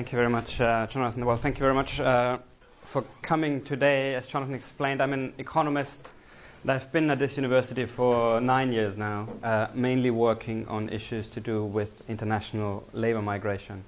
Thank you very much, uh, Jonathan. Well, thank you very much uh, for coming today. As Jonathan explained, I'm an economist. I've been at this university for nine years now, uh, mainly working on issues to do with international labor migration.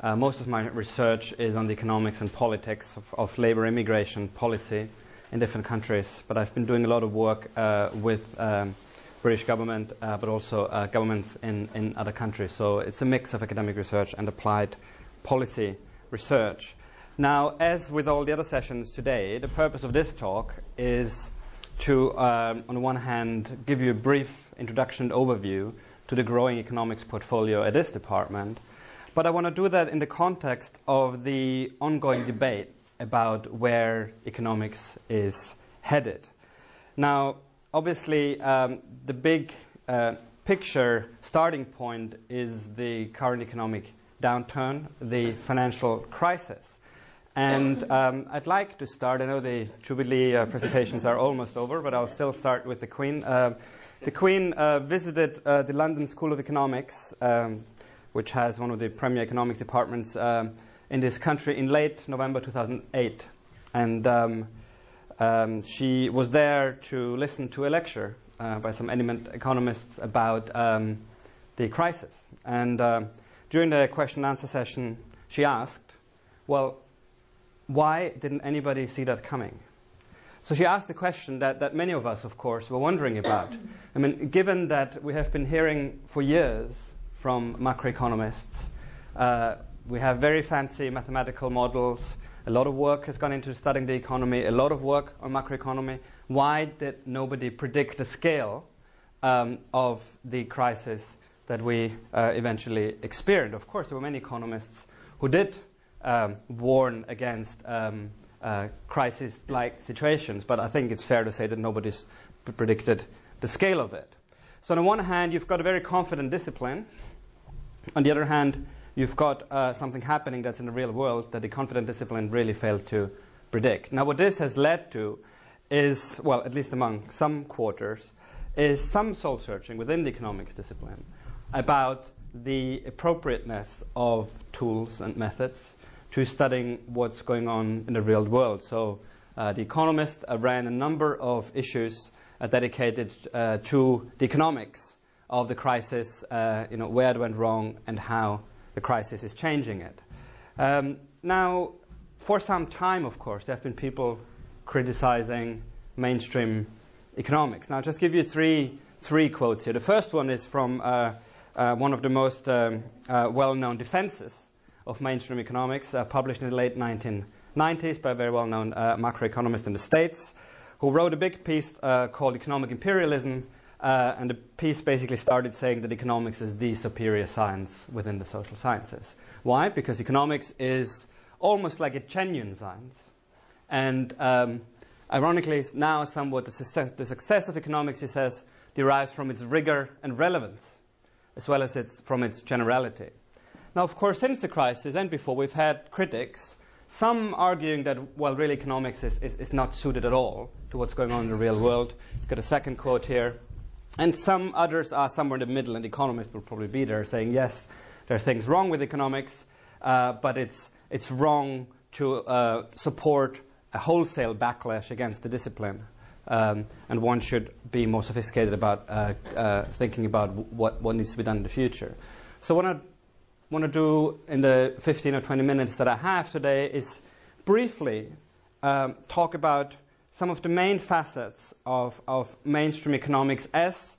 Uh, most of my research is on the economics and politics of, of, labor immigration policy in different countries, but I've been doing a lot of work uh, with um, British government, uh, but also governments in, in other countries. So it's a mix of academic research and applied policy research. Now, as with all the other sessions today, the purpose of this talk is to, um, on the one hand, give you a brief introduction and overview to the growing economics portfolio at this department. But I want to do that in the context of the ongoing debate about where economics is headed. Now, obviously, um, the big uh, picture starting point is the current economic downturn, the financial crisis. And um, I'd like to start. I know the Jubilee uh, presentations are almost over, but I'll still start with the Queen. Uh, the Queen uh, visited uh, the London School of Economics, um, which has one of the premier economics departments um, in this country, in late November 2008. And um, um, she was there to listen to a lecture uh, by some eminent economists about um, the crisis. And during the question and answer session, she asked, Well, why didn't anybody see that coming? So she asked a question that, that many of us, of course, were wondering about. I mean, given that we have been hearing for years from macroeconomists, uh, we have very fancy mathematical models, a lot of work has gone into studying the economy, a lot of work on macroeconomy. Why did nobody predict the scale um, of the crisis that we uh, eventually experienced. Of course, there were many economists who did um, warn against um, uh, crisis-like situations, but I think it's fair to say that nobody's predicted the scale of it. So on the one hand, you've got a very confident discipline. On the other hand, you've got uh, something happening that's in the real world that the confident discipline really failed to predict. Now, what this has led to is, well, at least among some quarters, is some soul searching within the economics discipline about the appropriateness of tools and methods to studying what's going on in the real world. So, uh, The Economist uh, ran a number of issues uh, dedicated uh, to the economics of the crisis, uh, you know, where it went wrong and how the crisis is changing it. Um, now, for some time, of course, there have been people criticizing mainstream economics. Now, I'll just give you three, three quotes here. The first one is from uh, one of the most um, uh, well-known defenses of mainstream economics, uh, published in the late 1990s by a very well-known uh, macroeconomist in the States, who wrote a big piece uh, called Economic Imperialism, and the piece basically started saying that economics is the superior science within the social sciences. Why? Because economics is almost like a genuine science, and um, ironically, now somewhat the success, the success of economics, he says, derives from its rigor and relevance as well as its, from its generality. Now, of course, since the crisis and before, we've had critics, some arguing that, well, real economics is, is, is not suited at all to what's going on in the real world. Got a second quote here. And some others are somewhere in the middle, and economists will probably be there saying, yes, there are things wrong with economics, uh, but it's, it's wrong to uh, support a wholesale backlash against the discipline um, and one should be more sophisticated about uh, uh, thinking about what, what needs to be done in the future. So what I want to do in the 15 or 20 minutes that I have today is briefly um, talk about some of the main facets of, of mainstream economics as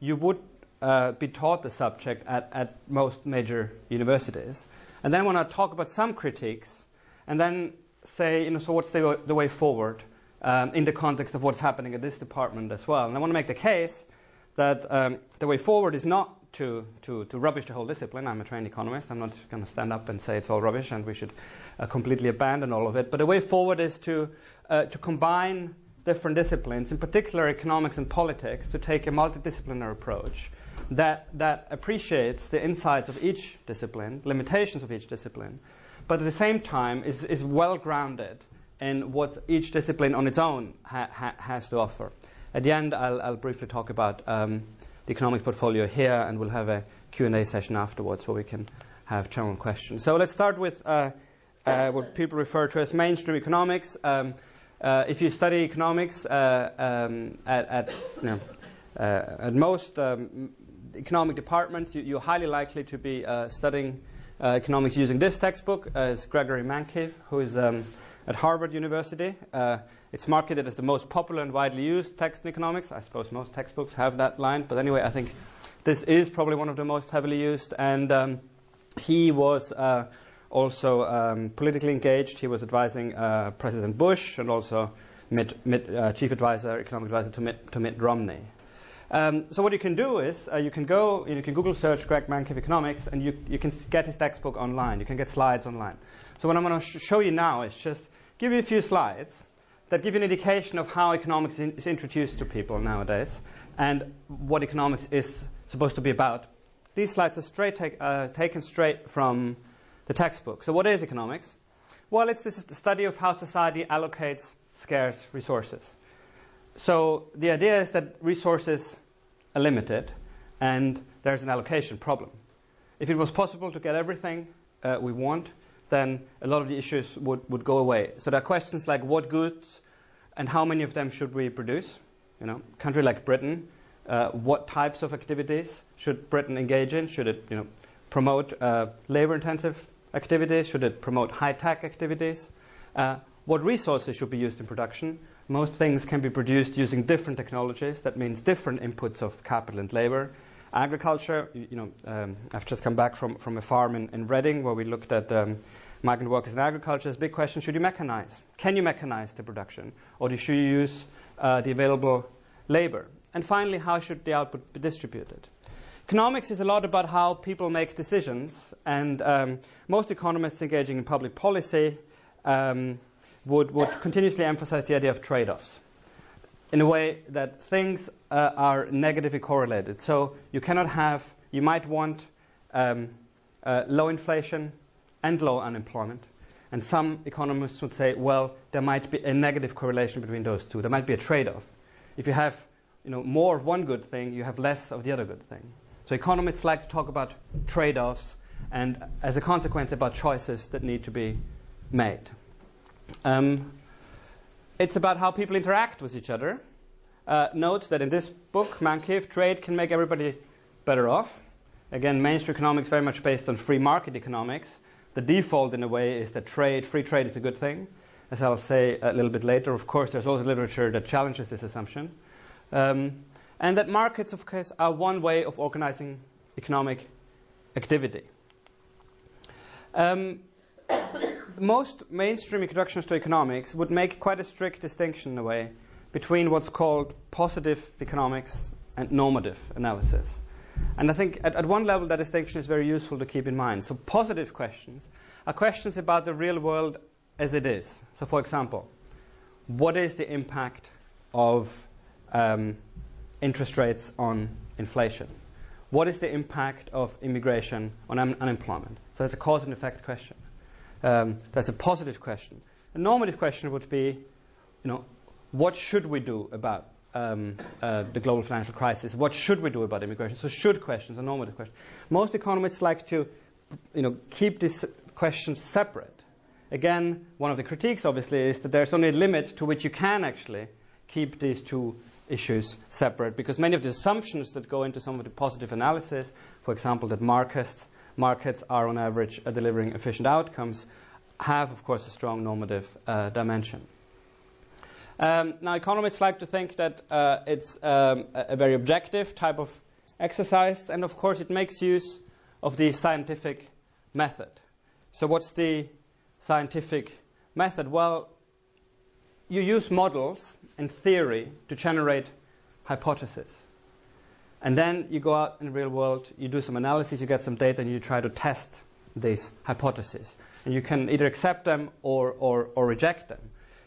you would uh, be taught the subject at, at most major universities. And then I want to talk about some critiques and then say, you know, so what's the, the way forward? Um, in the context of what's happening at this department as well. And I want to make the case that um, the way forward is not to, to, to rubbish the whole discipline. I'm a trained economist. I'm not going to stand up and say it's all rubbish and we should uh, completely abandon all of it. But the way forward is to, uh, to combine different disciplines, in particular economics and politics, to take a multidisciplinary approach that, that appreciates the insights of each discipline, limitations of each discipline, but at the same time is, is well grounded in what each discipline on its own ha- ha- has to offer. At the end, I'll, I'll briefly talk about um, the economic portfolio here, and we'll have a Q&A session afterwards where we can have general questions. So let's start with uh, uh, what people refer to as mainstream economics. Um, uh, if you study economics uh, um, at, at, you know, uh, at most um, economic departments, you, are highly likely to be uh, studying economics using this textbook. as Gregory Mankiw, who is um, at Harvard University. it's marketed as the most popular and widely used text in economics. I suppose most textbooks have that line, but anyway, I think this is probably one of the most heavily used. And um, he was uh, also um, politically engaged. He was advising uh, President Bush and also Mitt, Mitt, uh, chief advisor, economic advisor to Mitt, to Mitt Romney. Um, so what you can do is uh, you can go, you can Google search Greg Mankiw economics, and you, you can get his textbook online. You can get slides online. So what I'm going to sh- show you now is just give you a few slides that give you an indication of how economics is introduced to people nowadays, and what economics is supposed to be about. These slides are straight take, uh, taken straight from the textbook. So, what is economics? Well, it's the study of how society allocates scarce resources. So, the idea is that resources are limited and there's an allocation problem. If it was possible to get everything uh, we want, then a lot of the issues would, would go away. So, there are questions like what goods and how many of them should we produce? You know, country like Britain uh, what types of activities should Britain engage in? Should it you know, promote uh, labor intensive activities? Should it promote high tech activities? Uh, what resources should be used in production? Most things can be produced using different technologies. That means different inputs of capital and labor. Agriculture, you, know, um, I've just come back from, from a farm in, in Reading where we looked at um, migrant workers in agriculture. It's a big question should you mechanize? Can you mechanize the production? Or should you use uh, the available labor? And finally, how should the output be distributed? Economics is a lot about how people make decisions, and um, most economists engaging in public policy um, would, would continuously emphasize the idea of trade offs in a way that things uh, are negatively correlated. So you cannot have, you might want um, uh, low inflation and low unemployment. And some economists would say, well, there might be a negative correlation between those two. There might be a trade off. If you have you know, more of one good thing, you have less of the other good thing. So economists like to talk about trade-offs and, as a consequence, about choices that need to be made. Um, it's about how people interact with each other. Uh, note that in this book, Mankiw, trade can make everybody better off. Again, mainstream economics very much based on free market economics. The default, in a way, is that trade, free trade, is a good thing. As I'll say a little bit later, of course, there's also literature that challenges this assumption. Um, and that markets, of course, are one way of organizing economic activity. Um, most mainstream introductions to economics would make quite a strict distinction, in a way, between what's called positive economics and normative analysis. And I think at, at, one level that distinction is very useful to keep in mind. So positive questions are questions about the real world as it is. So for example, what is the impact of um, interest rates on inflation? What is the impact of immigration on un- unemployment? So it's a cause and effect question. Um, that's a positive question. A normative question would be, you know, what should we do about um, uh, the global financial crisis? What should we do about immigration? So should questions are normative questions. Most economists like to, you know, keep these questions separate. Again, one of the critiques, obviously, is that there's only a limit to which you can actually keep these two issues separate because many of the assumptions that go into some of the positive analysis, for example, that markets, markets are on average delivering efficient outcomes, have, of course, a strong normative uh, dimension. Um, now, economists like to think that uh, it's um, a very objective type of exercise, and of course, it makes use of the scientific method. So, what's the scientific method? Well, you use models and theory to generate hypotheses. And then you go out in the real world, you do some analysis, you get some data, and you try to test these hypotheses. And you can either accept them or, or, or reject them.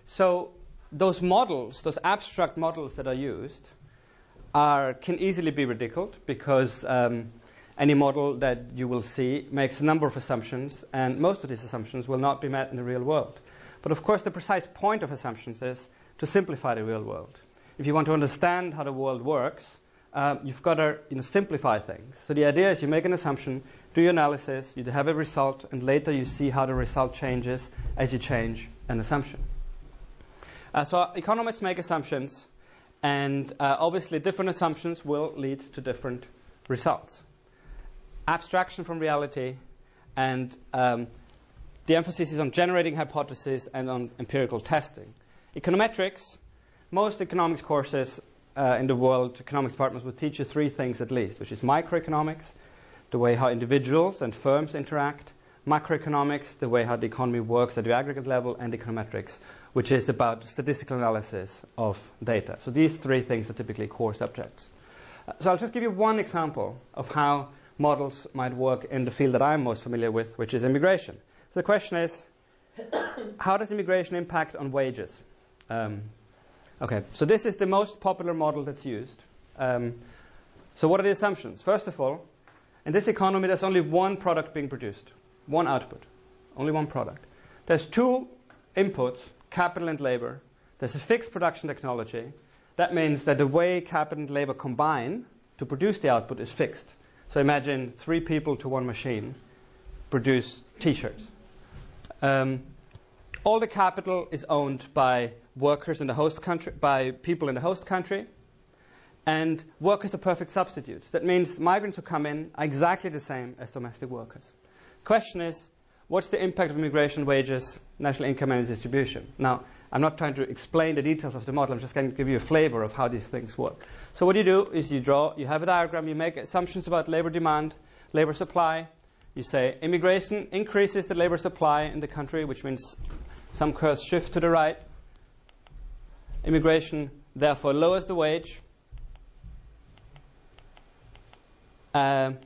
So those models, those abstract models that are used, are, can easily be ridiculed because um, any model that you will see makes a number of assumptions, and most of these assumptions will not be met in the real world. But of course, the precise point of assumptions is to simplify the real world. If you want to understand how the world works, um, you've got to you know, simplify things. So the idea is you make an assumption do your analysis, you have a result, and later you see how the result changes as you change an assumption. Uh, so economists make assumptions, and uh, obviously different assumptions will lead to different results. Abstraction from reality, and um, the emphasis is on generating hypotheses and on empirical testing. Econometrics, most economics courses uh, in the world, economics departments will teach you three things at least, which is microeconomics, the way how individuals and firms interact, macroeconomics, the way how the economy works at the aggregate level, and econometrics, which is about statistical analysis of data. So these three things are typically core subjects. Uh, so I'll just give you one example of how models might work in the field that I'm most familiar with, which is immigration. So the question is, how does immigration impact on wages? Um, okay, so this is the most popular model that's used. Um, so what are the assumptions? First of all, in this economy, there's only one product being produced, one output, only one product. There's two inputs, capital and labor. There's a fixed production technology. That means that the way capital and labor combine to produce the output is fixed. So imagine three people to one machine produce T-shirts. Um, all the capital is owned by workers in the host country, by people in the host country, and workers are perfect substitutes. That means migrants who come in are exactly the same as domestic workers. Question is, what's the impact of immigration wages, national income, and distribution? Now, I'm not trying to explain the details of the model. I'm just going to give you a flavor of how these things work. So what you do is you draw, you have a diagram, you make assumptions about labor demand, labor supply. You say immigration increases the labor supply in the country, which means some curves shift to the right. Immigration therefore lowers the wage. Um,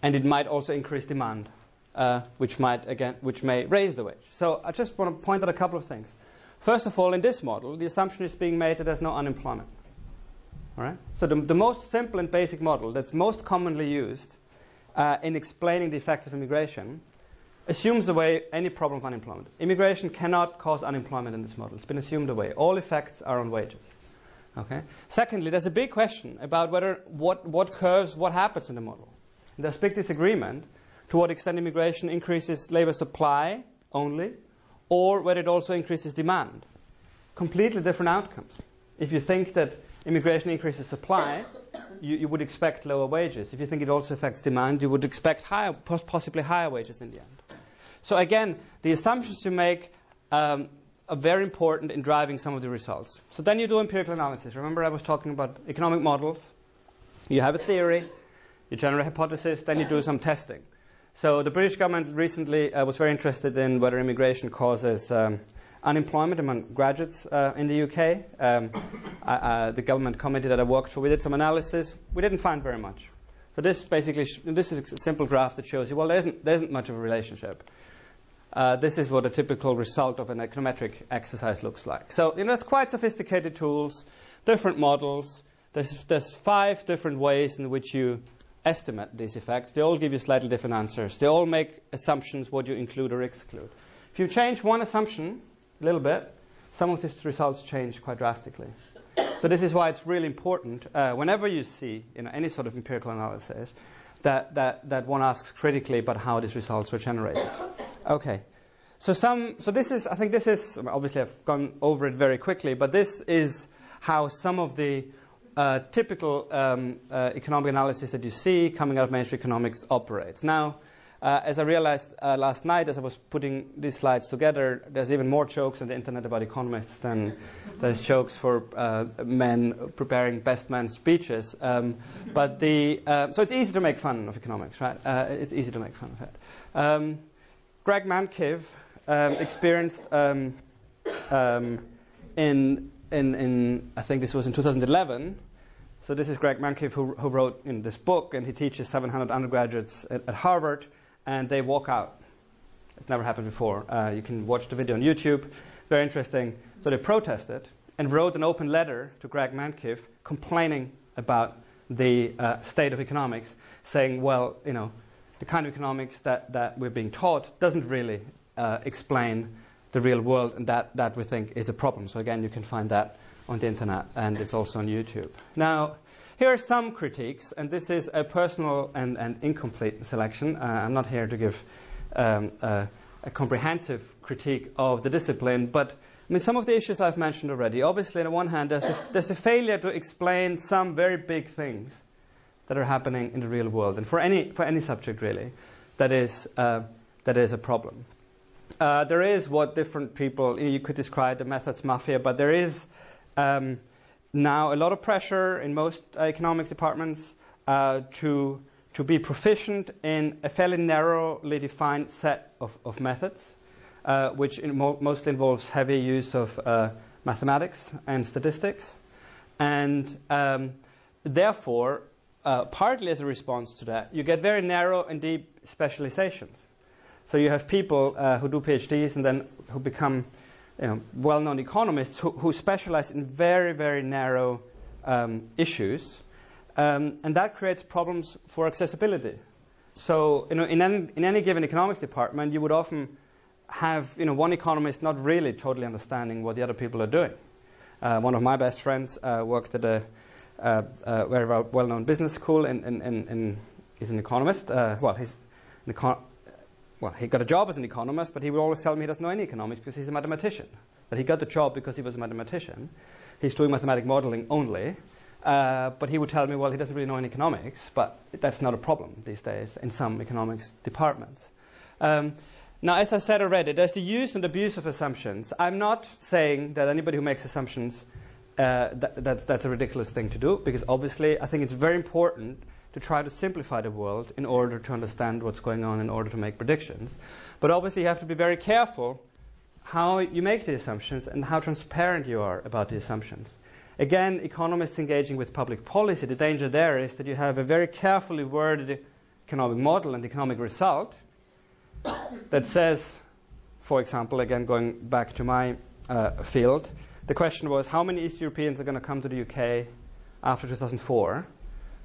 and it might also increase demand, uh, which might again, which may raise the wage. So I just want to point out a couple of things. First of all, in this model, the assumption is being made that there's no unemployment. All right. So the, the most simple and basic model that's most commonly used uh, in explaining the effects of immigration assumes away any problem of unemployment. Immigration cannot cause unemployment in this model. It's been assumed away. All effects are on wages. Okay. Secondly, there's a big question about whether what, what curves, what happens in the model. There's big disagreement to what extent immigration increases labor supply only, or whether it also increases demand. Completely different outcomes. If you think that immigration increases supply, you, you would expect lower wages. If you think it also affects demand, you would expect higher, possibly higher wages in the end. So again, the assumptions you make um, are very important in driving some of the results. So then you do empirical analysis. Remember, I was talking about economic models. You have a theory, you generate a hypothesis, then you do some testing. So the British government recently uh, was very interested in whether immigration causes um, unemployment among graduates uh, in the UK. Um, uh, the government committee that I worked for, we did some analysis. We didn't find very much. So this basically, sh- this is a simple graph that shows you, well, there isn't, there isn't much of a relationship. Uh, this is what a typical result of an econometric exercise looks like. So, you know, it's quite sophisticated tools, different models. There's, there's five different ways in which you estimate these effects. They all give you slightly different answers. They all make assumptions what you include or exclude. If you change one assumption a little bit, some of these results change quite drastically. So this is why it's really important uh, whenever you see you know, any sort of empirical analysis that, that, that one asks critically about how these results were generated. Okay. So some, so this is, I think this is, obviously I've gone over it very quickly, but this is how some of the uh, typical um, uh, economic analysis that you see coming out of mainstream economics operates. Now, uh, as I realized uh, last night as I was putting these slides together, there's even more jokes on the internet about economists than there's jokes for uh, men preparing best man speeches. Um, but the, uh, so it's easy to make fun of economics, right? it's easy to make fun of it. Um, Greg Mankiw um, experienced um, um, in, in, in, I think this was in 2011. So this is Greg Mankiw who, who wrote in this book, and he teaches 700 undergraduates at, at Harvard, and they walk out. It's never happened before. Uh, you can watch the video on YouTube. Very interesting. So they protested and wrote an open letter to Greg Mankiw complaining about the uh, state of economics, saying, well, you know, the kind of economics that, that we're being taught doesn't really uh, explain the real world, and that, that we think is a problem. So, again, you can find that on the internet, and it's also on YouTube. Now, here are some critiques, and this is a personal and, and incomplete selection. Uh, I'm not here to give um, a comprehensive critique of the discipline, but I mean, some of the issues I've mentioned already. Obviously, on the one hand, there's a, there's a failure to explain some very big things that are happening in the real world, and for any for any subject really, that is uh, that is a problem. Uh, there is what different people you could describe the methods mafia, but there is um, now a lot of pressure in most uh, economics departments uh, to to be proficient in a fairly narrowly defined set of, of methods, uh, which in mo- mostly involves heavy use of uh, mathematics and statistics, and um, therefore, uh, partly as a response to that, you get very narrow and deep specializations. So you have people uh, who do PhDs and then who become you know, well-known economists who, who, specialize in very, very narrow um, issues, um, and that creates problems for accessibility. So, you know, in any, in any given economics department, you would often have, you know, one economist not really totally understanding what the other people are doing. Uh, one of my best friends uh, worked at a uh, uh very well-known business school, and, and, and, and he's an economist. Uh, well, he's an econ- well, he got a job as an economist, but he would always tell me he doesn't know any economics because he's a mathematician. But he got the job because he was a mathematician. He's doing mathematical modeling only. Uh, but he would tell me, well, he doesn't really know any economics, but that's not a problem these days in some economics departments. Um, now, as I said already, there's the use and abuse of assumptions. I'm not saying that anybody who makes assumptions, uh, that, that, that's a ridiculous thing to do, because obviously I think it's very important to try to simplify the world in order to understand what's going on, in order to make predictions. But obviously, you have to be very careful how you make the assumptions and how transparent you are about the assumptions. Again, economists engaging with public policy, the danger there is that you have a very carefully worded economic model and economic result that says, for example, again going back to my uh, field, the question was how many East Europeans are going to come to the UK after 2004?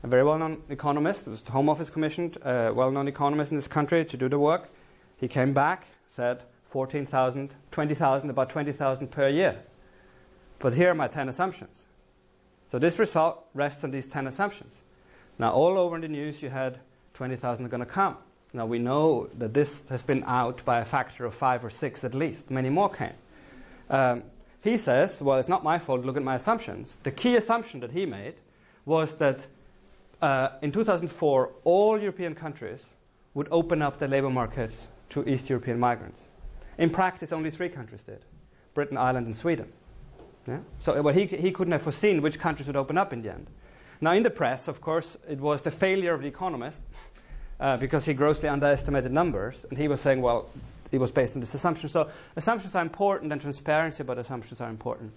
a very well-known economist. It was the Home Office commissioned a well-known economist in this country to do the work. He came back, said 14,000, 20,000, about 20,000 per year. But here are my 10 assumptions. So this result rests on these 10 assumptions. Now, all over in the news, you had 20,000 are going to come. Now, we know that this has been out by a factor of five or six at least. Many more came. Um, he says, well, it's not my fault, look at my assumptions. The key assumption that he made was that uh, in 2004, all European countries would open up their labor markets to East European migrants. In practice, only three countries did Britain, Ireland, and Sweden. Yeah? So well, he, he couldn't have foreseen which countries would open up in the end. Now, in the press, of course, it was the failure of the economist uh, because he grossly underestimated numbers, and he was saying, well, it was based on this assumption. So assumptions are important, and transparency about assumptions are important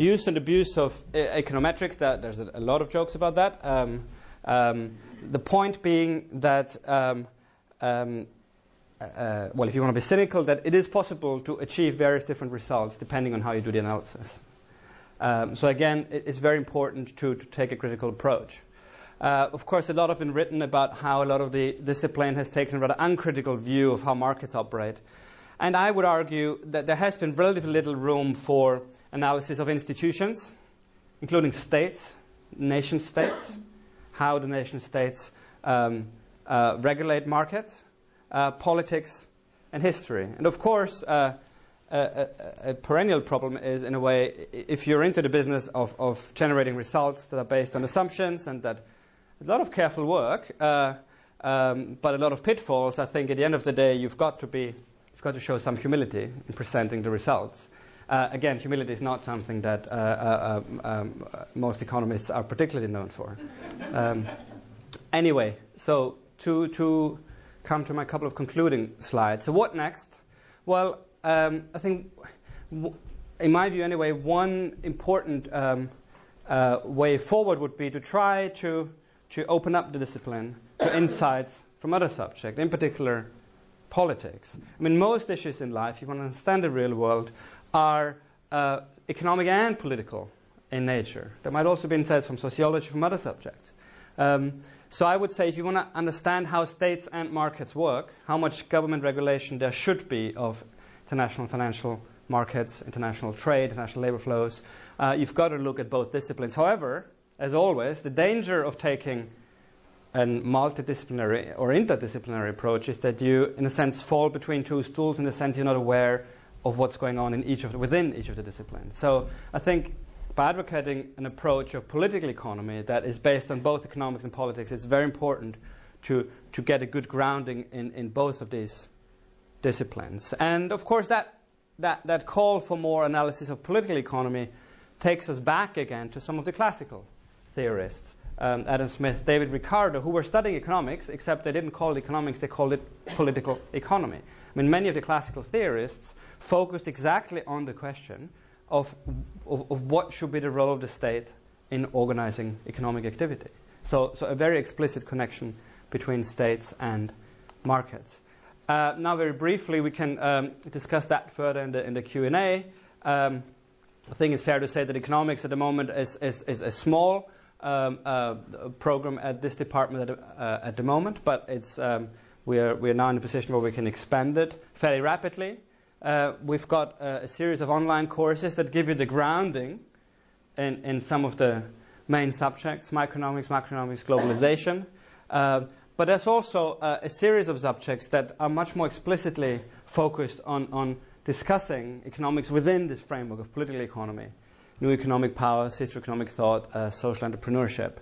use and abuse of uh, econometrics. That, there's a, lot of jokes about that. Um, um, the point being that, um, um uh, well, if you want to be cynical, that it is possible to achieve various different results depending on how you do the analysis. Um, so again, it, it's very important to, to, take a critical approach. Uh, of course, a lot has been written about how a lot of the discipline has taken a rather uncritical view of how markets operate. And I would argue that there has been relatively little room for analysis of institutions, including states, nation states, how the nation states um, uh, regulate markets, uh, politics, and history. And of course, uh, a, a, a, perennial problem is, in a way, if you're into the business of, of, generating results that are based on assumptions and that a lot of careful work, uh, um, but a lot of pitfalls, I think at the end of the day, you've got to be, you've got to show some humility in presenting the results. Uh, again, humility is not something that uh, uh, um, um, most economists are particularly known for. Um, anyway, so to, to come to my couple of concluding slides. So, what next? Well, um, I think, w- in my view anyway, one important um, uh, way forward would be to try to, to open up the discipline to insights from other subjects, in particular politics. I mean, most issues in life, if you want to understand the real world, are uh, economic and political in nature. There might also be insights from sociology, from other subjects. Um, so I would say if you want to understand how states and markets work, how much government regulation there should be of international financial markets, international trade, international labor flows, uh, you've got to look at both disciplines. However, as always, the danger of taking a multidisciplinary or interdisciplinary approach is that you, in a sense, fall between two stools in the sense you're not aware of what's going on in each of the, within each of the disciplines. So I think by advocating an approach of political economy that is based on both economics and politics, it's very important to, to get a good grounding in, in both of these disciplines. And of course, that, that, that call for more analysis of political economy takes us back again to some of the classical theorists. Um, Adam Smith, David Ricardo, who were studying economics, except they didn't call it economics, they called it political economy. I mean, many of the classical theorists focused exactly on the question of, of, of, what should be the role of the state in organizing economic activity. So, so a very explicit connection between states and markets. Uh, now, very briefly, we can um, discuss that further in the, in the Q&A. Um, I think it's fair to say that economics at the moment is, is, is a small um, uh, program at this department at, uh, at the moment, but it's, um, we, are, we are now in a position where we can expand it fairly rapidly. Uh, we've got a, series of online courses that give you the grounding in, in some of the main subjects microeconomics, macroeconomics, globalization. Uh, but there's also uh, a series of subjects that are much more explicitly focused on, on discussing economics within this framework of political economy, new economic powers, history, economic thought, uh, social entrepreneurship.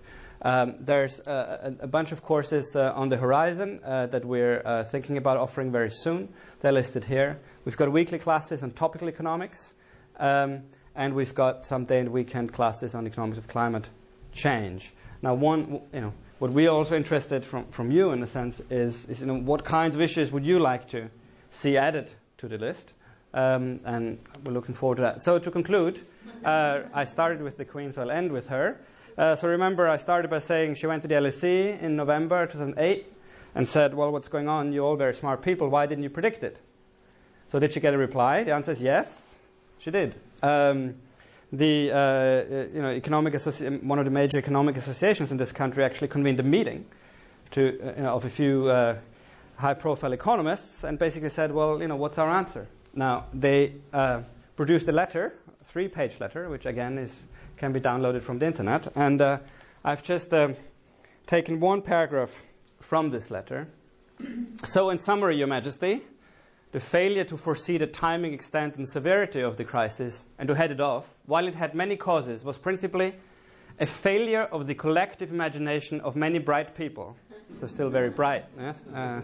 Um, there's a, a, bunch of courses uh, on the horizon uh, that we're uh, thinking about offering very soon. They're listed here. We've got weekly classes on topical economics, um, and we've got some day and weekend classes on economics of climate change. Now, one, you know, what we are also interested from, from you, in a sense, is, is you know, what kinds of issues would you like to see added to the list? Um, and we're looking forward to that. So to conclude, uh, I started with the Queen, so I'll end with her. Uh, so remember, I started by saying she went to the LSE in November 2008 and said, "Well, what's going on? You're all very smart people. Why didn't you predict it?" So did she get a reply? The answer is yes, she did. Um, the uh, you know economic associ- one of the major economic associations in this country actually convened a meeting to uh, you know, of a few uh, high-profile economists and basically said, well, you know, what's our answer? Now they uh, produced a letter, a three-page letter, which again is can be downloaded from the internet, and uh, I've just uh, taken one paragraph from this letter. so, in summary, Your Majesty, the failure to foresee the timing, extent, and severity of the crisis and to head it off, while it had many causes, was principally a failure of the collective imagination of many bright people. So, still very bright, yes? Uh,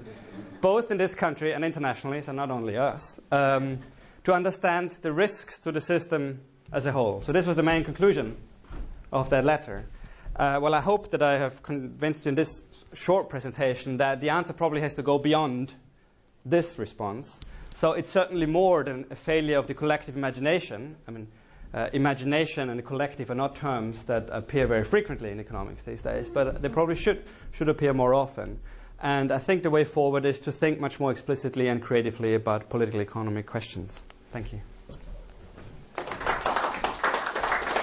both in this country and internationally, so not only us, um, to understand the risks to the system as a whole. So, this was the main conclusion of that letter. Uh, well, I hope that I have convinced you in this short presentation that the answer probably has to go beyond this response. So it's certainly more than a failure of the collective imagination. I mean, uh, imagination and collective are not terms that appear very frequently in economics these days, but they probably should, should appear more often. And I think the way forward is to think much more explicitly and creatively about political economy questions. Thank you.